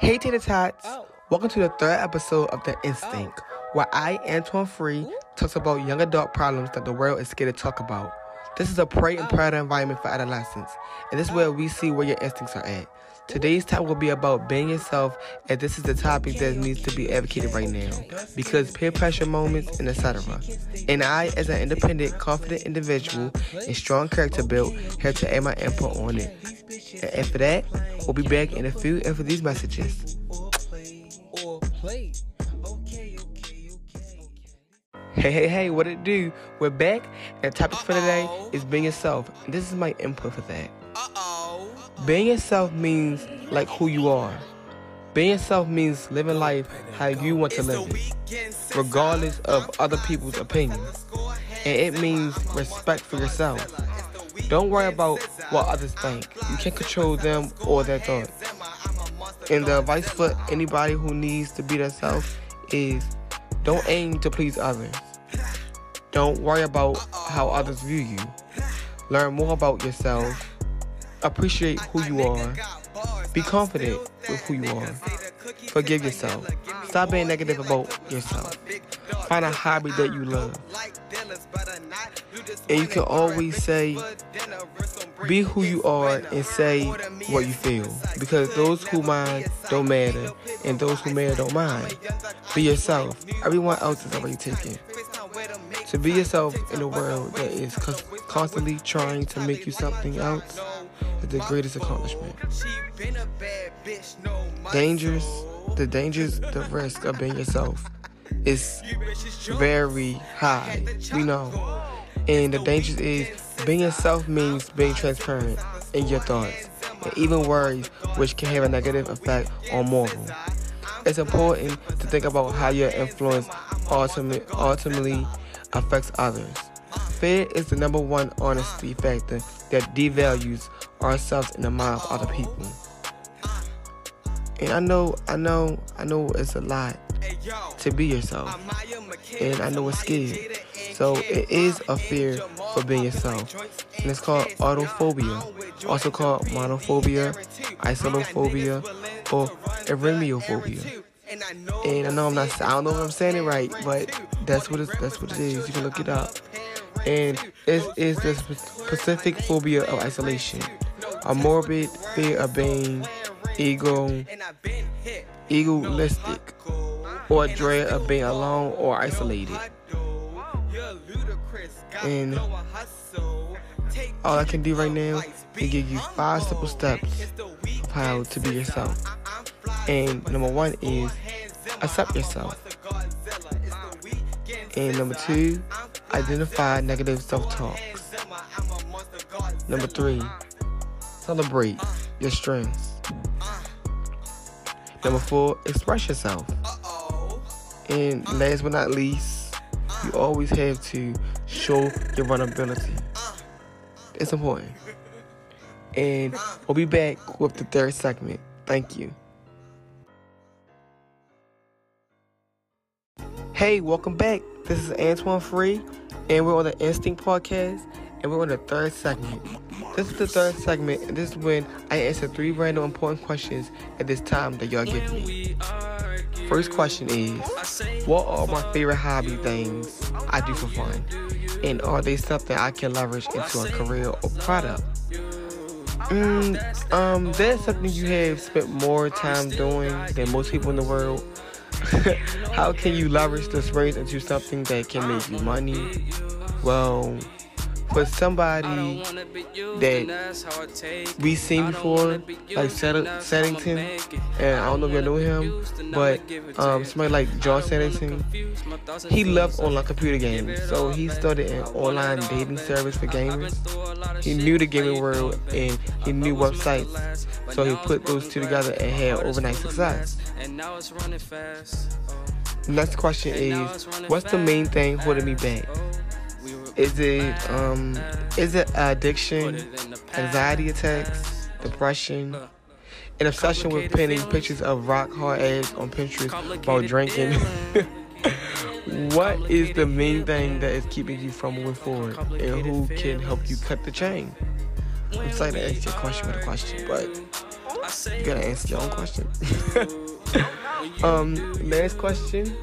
Hey Tater Tots! Welcome to the third episode of The Instinct, where I, Antoine Free, talks about young adult problems that the world is scared to talk about. This is a prey and predator environment for adolescents, and this is where we see where your instincts are at. Today's topic will be about being yourself, and this is the topic that needs to be advocated right now because peer pressure moments and etc. And I, as an independent, confident individual and strong character built, have to add my input on it. And after that, we'll be back in a few after these messages. Hey, hey, hey, what it do? We're back, and the topic for today is being yourself. And this is my input for that. Being yourself means like who you are. Being yourself means living life how you want to live it, regardless of other people's opinions. And it means respect for yourself. Don't worry about what others think. You can't control them or their thoughts. And the advice for anybody who needs to be themselves is don't aim to please others. Don't worry about how others view you. Learn more about yourself Appreciate who you are. Be confident with who you are. Forgive yourself. Stop being negative about yourself. Find a hobby that you love. And you can always say, be who you are and say what you feel. Because those who mind don't matter, and those who matter don't mind. Be yourself. Everyone else is already taken. To be yourself in a world that is constantly trying to make you something else is the greatest accomplishment. Dangers, the dangers, the risk of being yourself is very high. We know. And the danger is being yourself means being transparent in your thoughts and even worries, which can have a negative effect on moral. It's important to think about how your influence ultimate, ultimately affects others. Fear is the number one honesty factor that devalues ourselves in the mind of other people. And I know, I know, I know it's a lot to be yourself. And I know it's scary. So it is a fear for being yourself. And it's called autophobia, also called monophobia, isolophobia, or eremophobia. And I know I'm not, I don't know if I'm saying it right, but that's what it's, that's what it is. You can look it up. And it is the specific phobia of isolation a morbid fear of being ego, egoistic, or a dread of being alone or isolated. And all I can do right now is give you five simple steps of how to be yourself. And number one is accept yourself. And number two, identify negative self talks. Number three, Celebrate your strengths. Number four, express yourself. And last but not least, you always have to show your vulnerability. It's important. And we'll be back with the third segment. Thank you. Hey, welcome back. This is Antoine Free, and we're on the Instinct Podcast, and we're on the third segment. This is the third segment, and this is when I answer three random important questions at this time that y'all give me. First question is What are my favorite hobby things I do for fun? And are they something I can leverage into a career or product? Mm, um, that's something you have spent more time doing than most people in the world. How can you leverage this race into something that can make you money? Well, for somebody that we seen before, like Saddington, and I don't know if y'all know him, but um, somebody like John Saddington, he loved online computer games, so he started an online dating service for gamers. He knew the gaming world and he knew websites, so he put those two together and had overnight success. Next question is, what's the main thing holding me back? Is it um is it addiction, anxiety attacks, depression, an obsession with pinning pictures of rock hard ass on Pinterest while drinking? what is the main thing that is keeping you from moving forward, and who can help you cut the chain? I'm sorry to ask your question with a question, but You gotta answer your own question. um, last question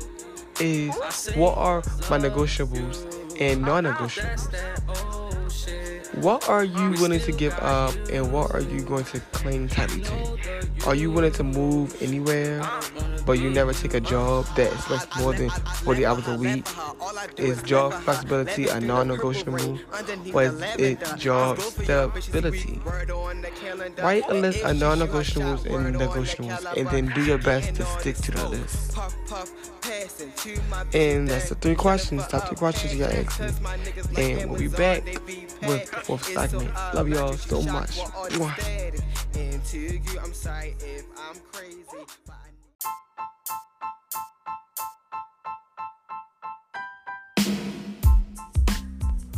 is what are my negotiables and non-negotiables? What are you willing to give up and what are you going to cling tightly to? Are you willing to move anywhere but you never take a job that expects more than 40 hours a week? Is job flexibility a non-negotiable or is it job stability? Write a list of non-negotiables and negotiables and then do your best to stick to the list. And that's the three questions, top three questions you gotta ask me. And we'll be back with the fourth segment. Love y'all so much.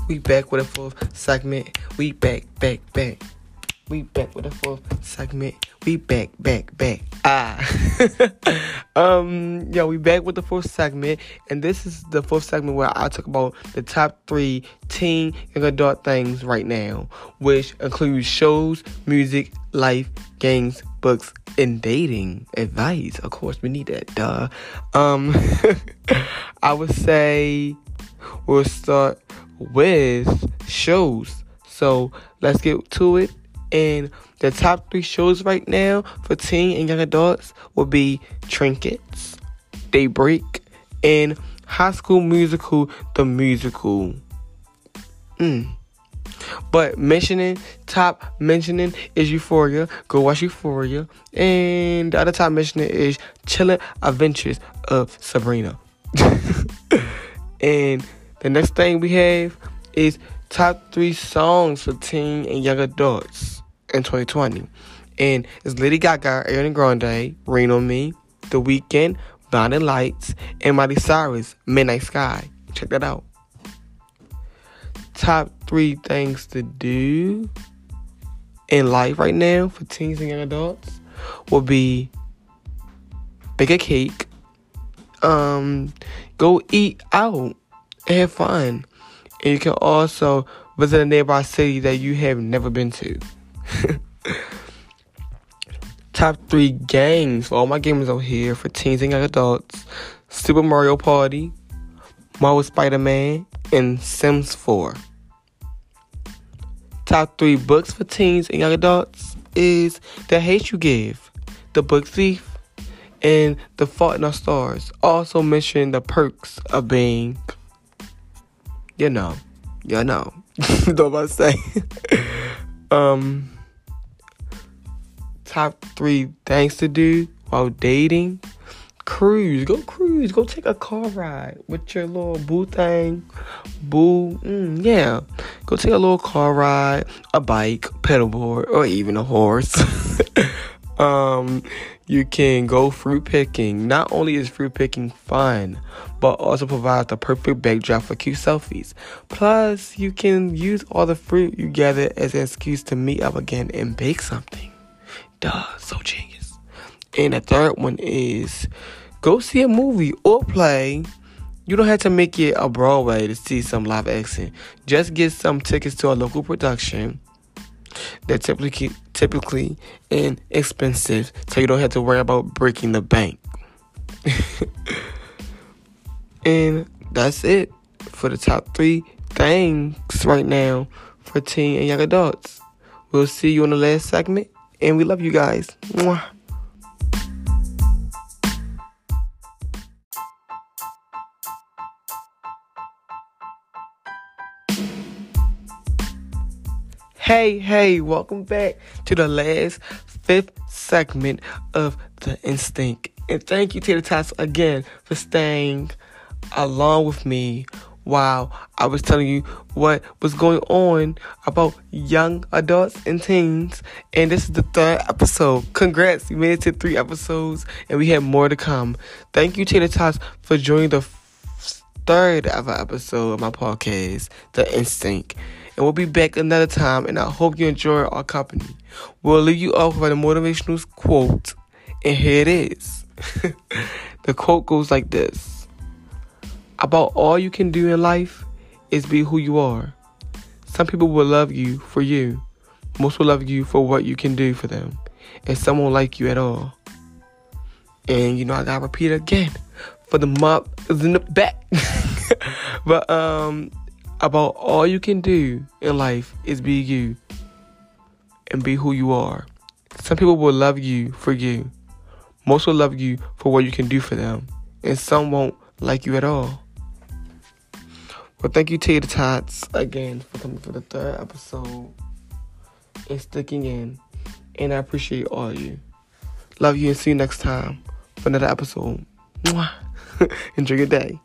We back with a fourth segment. We back, back, back. We back with a fourth segment. We back, back, back. Ah. um, yeah, we back with the fourth segment, and this is the fourth segment where I talk about the top three teen and adult things right now, which includes shows, music, life, games, books, and dating advice. Of course, we need that. Duh. Um, I would say we'll start with shows. So let's get to it. And the top three shows right now for teen and young adults will be Trinkets, Daybreak, and High School Musical, the musical. Mm. But mentioning, top mentioning is Euphoria. Go watch Euphoria. And the other top mentioning is Chilling Adventures of Sabrina. and the next thing we have is top three songs for teen and young adults in 2020. And it's Lady Gaga, Ariana Grande, Rain on Me, The Weeknd, Blinding Lights, and Miley Cyrus, Midnight Sky. Check that out. Top three things to do in life right now for teens and young adults will be bake a cake, um, go eat out, have fun. And you can also visit a nearby city that you have never been to. Top three games for all my gamers out here for teens and young adults Super Mario Party, Marvel Spider Man, and Sims 4. Top three books for teens and young adults is The Hate You Give, The Book Thief, and The Fault in Our Stars. Also mention the perks of being, you know, you know, what I say. um, top three things to do while dating. Cruise, go cruise, go take a car ride with your little boo thing, boo. Mm, yeah, go take a little car ride, a bike, pedalboard, or even a horse. um, you can go fruit picking. Not only is fruit picking fun, but also provides the perfect backdrop for cute selfies. Plus, you can use all the fruit you gather as an excuse to meet up again and bake something. Duh, so genius. And the third one is go see a movie or play. You don't have to make it a Broadway to see some live action. Just get some tickets to a local production. They're typically typically inexpensive, so you don't have to worry about breaking the bank. and that's it for the top three things right now for teen and young adults. We'll see you in the last segment. And we love you guys. Mwah. Hey, hey, welcome back to the last fifth segment of The Instinct. And thank you, Tater Tots, again for staying along with me while I was telling you what was going on about young adults and teens. And this is the third episode. Congrats, you made it to three episodes, and we have more to come. Thank you, Tater Tots, for joining the third ever episode of my podcast, The Instinct. And we'll be back another time, and I hope you enjoy our company. We'll leave you off with a motivational quote, and here it is. the quote goes like this about all you can do in life is be who you are. Some people will love you for you. Most will love you for what you can do for them. and some won't like you at all. And you know I gotta repeat it again for the mop is in the back. but um about all you can do in life is be you and be who you are. Some people will love you for you. Most will love you for what you can do for them. And some won't like you at all. Well, thank you, Tater Tots, again for coming for the third episode and sticking in. And I appreciate all of you. Love you and see you next time for another episode. Mwah. Enjoy your day.